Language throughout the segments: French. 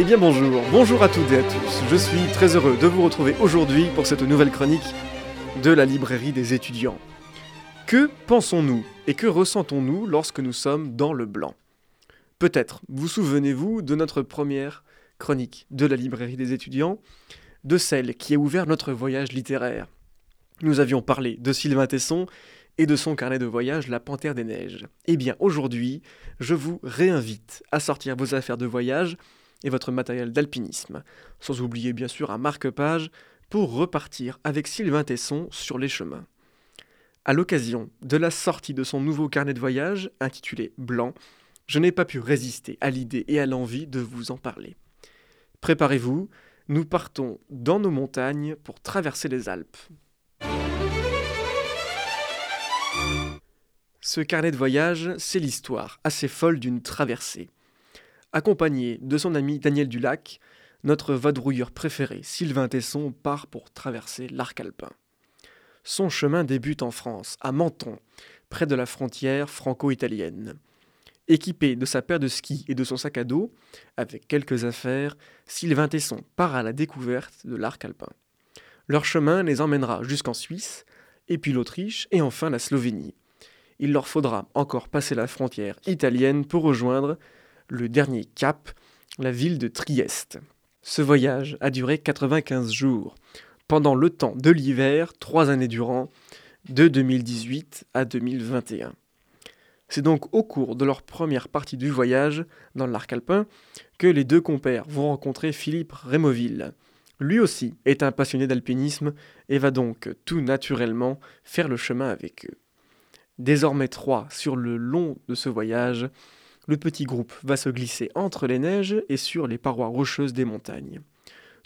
Eh bien bonjour, bonjour à toutes et à tous. Je suis très heureux de vous retrouver aujourd'hui pour cette nouvelle chronique de la librairie des étudiants. Que pensons-nous et que ressentons-nous lorsque nous sommes dans le blanc? Peut-être vous souvenez-vous de notre première chronique de la librairie des étudiants, de celle qui a ouvert notre voyage littéraire. Nous avions parlé de Sylvain Tesson et de son carnet de voyage La Panthère des Neiges. Eh bien aujourd'hui, je vous réinvite à sortir vos affaires de voyage et votre matériel d'alpinisme, sans oublier bien sûr un marque-page pour repartir avec Sylvain Tesson sur les chemins. À l'occasion de la sortie de son nouveau carnet de voyage, intitulé Blanc, je n'ai pas pu résister à l'idée et à l'envie de vous en parler. Préparez-vous, nous partons dans nos montagnes pour traverser les Alpes. Ce carnet de voyage, c'est l'histoire assez folle d'une traversée. Accompagné de son ami Daniel Dulac, notre vadrouilleur préféré, Sylvain Tesson, part pour traverser l'arc alpin. Son chemin débute en France, à Menton, près de la frontière franco-italienne. Équipé de sa paire de skis et de son sac à dos, avec quelques affaires, Sylvain Tesson part à la découverte de l'arc alpin. Leur chemin les emmènera jusqu'en Suisse, et puis l'Autriche, et enfin la Slovénie. Il leur faudra encore passer la frontière italienne pour rejoindre le dernier cap, la ville de Trieste. Ce voyage a duré 95 jours, pendant le temps de l'hiver, trois années durant, de 2018 à 2021. C'est donc au cours de leur première partie du voyage dans l'arc alpin que les deux compères vont rencontrer Philippe Rémoville. Lui aussi est un passionné d'alpinisme et va donc tout naturellement faire le chemin avec eux. Désormais trois sur le long de ce voyage, le petit groupe va se glisser entre les neiges et sur les parois rocheuses des montagnes.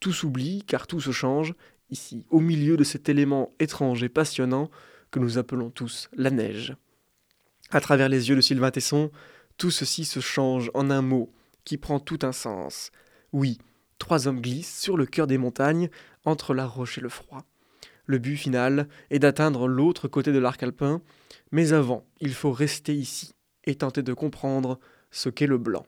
Tout s'oublie car tout se change, ici, au milieu de cet élément étrange et passionnant que nous appelons tous la neige. À travers les yeux de Sylvain Tesson, tout ceci se change en un mot qui prend tout un sens. Oui, trois hommes glissent sur le cœur des montagnes, entre la roche et le froid. Le but final est d'atteindre l'autre côté de l'arc alpin, mais avant, il faut rester ici et tenter de comprendre ce qu'est le blanc.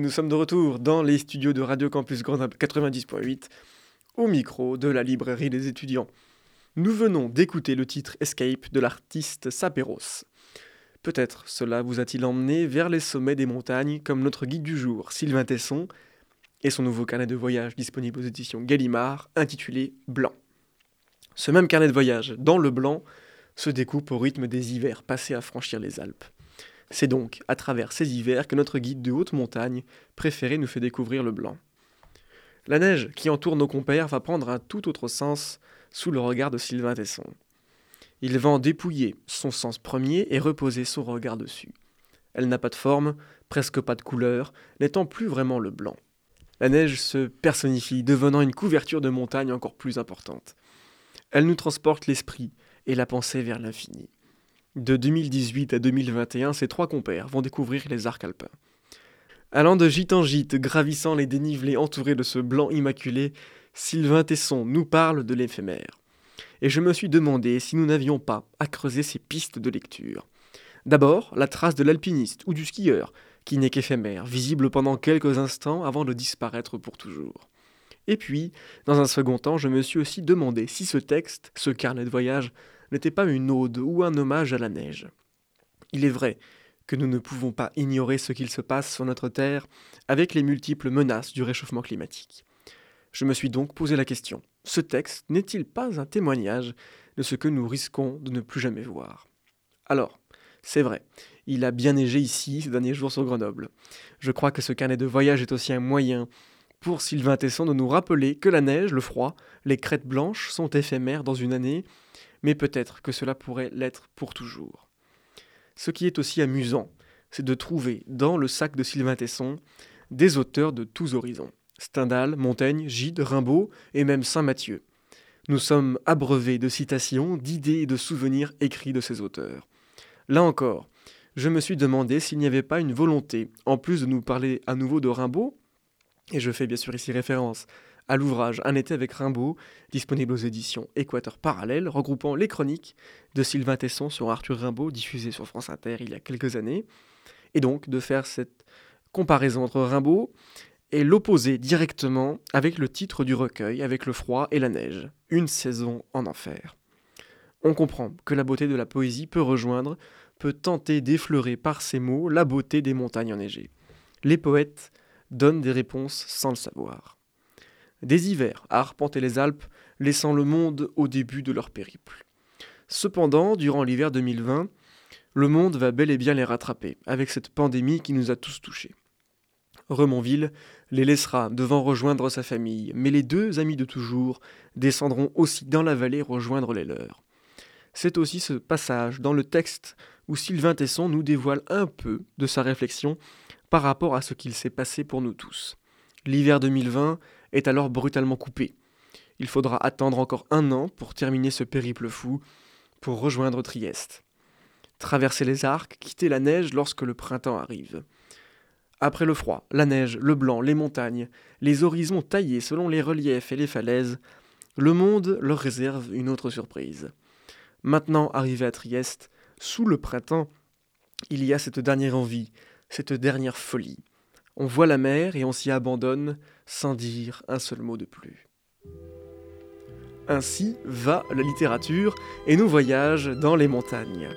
Nous sommes de retour dans les studios de Radio Campus Grenoble 90.8, au micro de la librairie des étudiants. Nous venons d'écouter le titre Escape de l'artiste Saperos. Peut-être cela vous a-t-il emmené vers les sommets des montagnes, comme notre guide du jour, Sylvain Tesson, et son nouveau carnet de voyage disponible aux éditions Gallimard, intitulé Blanc. Ce même carnet de voyage, dans le blanc, se découpe au rythme des hivers passés à franchir les Alpes. C'est donc à travers ces hivers que notre guide de haute montagne préféré nous fait découvrir le blanc. La neige qui entoure nos compères va prendre un tout autre sens sous le regard de Sylvain Tesson. Il va en dépouiller son sens premier et reposer son regard dessus. Elle n'a pas de forme, presque pas de couleur, n'étant plus vraiment le blanc. La neige se personnifie, devenant une couverture de montagne encore plus importante. Elle nous transporte l'esprit et la pensée vers l'infini. De 2018 à 2021, ces trois compères vont découvrir les arcs alpins. Allant de gîte en gîte, gravissant les dénivelés entourés de ce blanc immaculé, Sylvain Tesson nous parle de l'éphémère. Et je me suis demandé si nous n'avions pas à creuser ces pistes de lecture. D'abord, la trace de l'alpiniste ou du skieur, qui n'est qu'éphémère, visible pendant quelques instants avant de disparaître pour toujours. Et puis, dans un second temps, je me suis aussi demandé si ce texte, ce carnet de voyage, n'était pas une ode ou un hommage à la neige. Il est vrai que nous ne pouvons pas ignorer ce qu'il se passe sur notre Terre avec les multiples menaces du réchauffement climatique. Je me suis donc posé la question, ce texte n'est-il pas un témoignage de ce que nous risquons de ne plus jamais voir? Alors, c'est vrai, il a bien neigé ici ces derniers jours sur Grenoble. Je crois que ce carnet de voyage est aussi un moyen pour Sylvain Tesson de nous rappeler que la neige, le froid, les crêtes blanches sont éphémères dans une année mais peut-être que cela pourrait l'être pour toujours. Ce qui est aussi amusant, c'est de trouver dans le sac de Sylvain Tesson des auteurs de tous horizons. Stendhal, Montaigne, Gide, Rimbaud et même Saint Matthieu. Nous sommes abreuvés de citations, d'idées et de souvenirs écrits de ces auteurs. Là encore, je me suis demandé s'il n'y avait pas une volonté, en plus de nous parler à nouveau de Rimbaud, et je fais bien sûr ici référence à l'ouvrage Un été avec Rimbaud, disponible aux éditions Équateur Parallèle, regroupant les chroniques de Sylvain Tesson sur Arthur Rimbaud, diffusées sur France Inter il y a quelques années, et donc de faire cette comparaison entre Rimbaud et l'opposer directement avec le titre du recueil, avec le froid et la neige, une saison en enfer. On comprend que la beauté de la poésie peut rejoindre, peut tenter d'effleurer par ses mots la beauté des montagnes enneigées. Les poètes donnent des réponses sans le savoir des hivers à arpenter les Alpes, laissant le monde au début de leur périple. Cependant, durant l'hiver 2020, le monde va bel et bien les rattraper, avec cette pandémie qui nous a tous touchés. Remonville les laissera devant rejoindre sa famille, mais les deux amis de toujours descendront aussi dans la vallée rejoindre les leurs. C'est aussi ce passage dans le texte où Sylvain Tesson nous dévoile un peu de sa réflexion par rapport à ce qu'il s'est passé pour nous tous. L'hiver 2020 est alors brutalement coupé. Il faudra attendre encore un an pour terminer ce périple fou, pour rejoindre Trieste. Traverser les arcs, quitter la neige lorsque le printemps arrive. Après le froid, la neige, le blanc, les montagnes, les horizons taillés selon les reliefs et les falaises, le monde leur réserve une autre surprise. Maintenant arrivé à Trieste, sous le printemps, il y a cette dernière envie, cette dernière folie. On voit la mer et on s'y abandonne sans dire un seul mot de plus. Ainsi va la littérature et nos voyages dans les montagnes.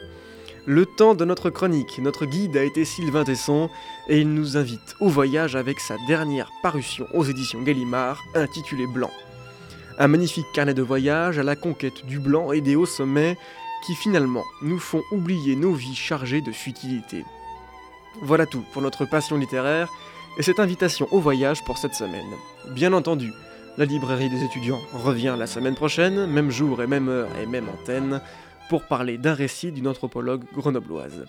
Le temps de notre chronique, notre guide a été Sylvain Tesson et il nous invite au voyage avec sa dernière parution aux éditions Gallimard intitulée Blanc. Un magnifique carnet de voyage à la conquête du blanc et des hauts sommets qui finalement nous font oublier nos vies chargées de futilité. Voilà tout pour notre passion littéraire et cette invitation au voyage pour cette semaine. Bien entendu, la librairie des étudiants revient la semaine prochaine, même jour et même heure et même antenne, pour parler d'un récit d'une anthropologue grenobloise.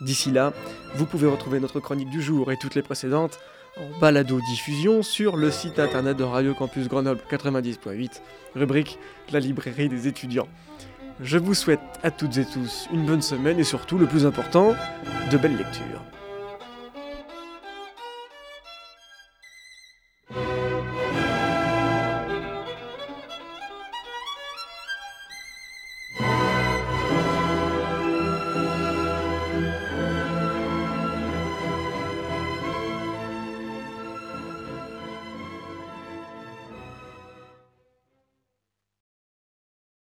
D'ici là, vous pouvez retrouver notre chronique du jour et toutes les précédentes en balado-diffusion sur le site internet de Radio Campus Grenoble 90.8, rubrique La librairie des étudiants. Je vous souhaite à toutes et tous une bonne semaine et surtout, le plus important, de belles lectures.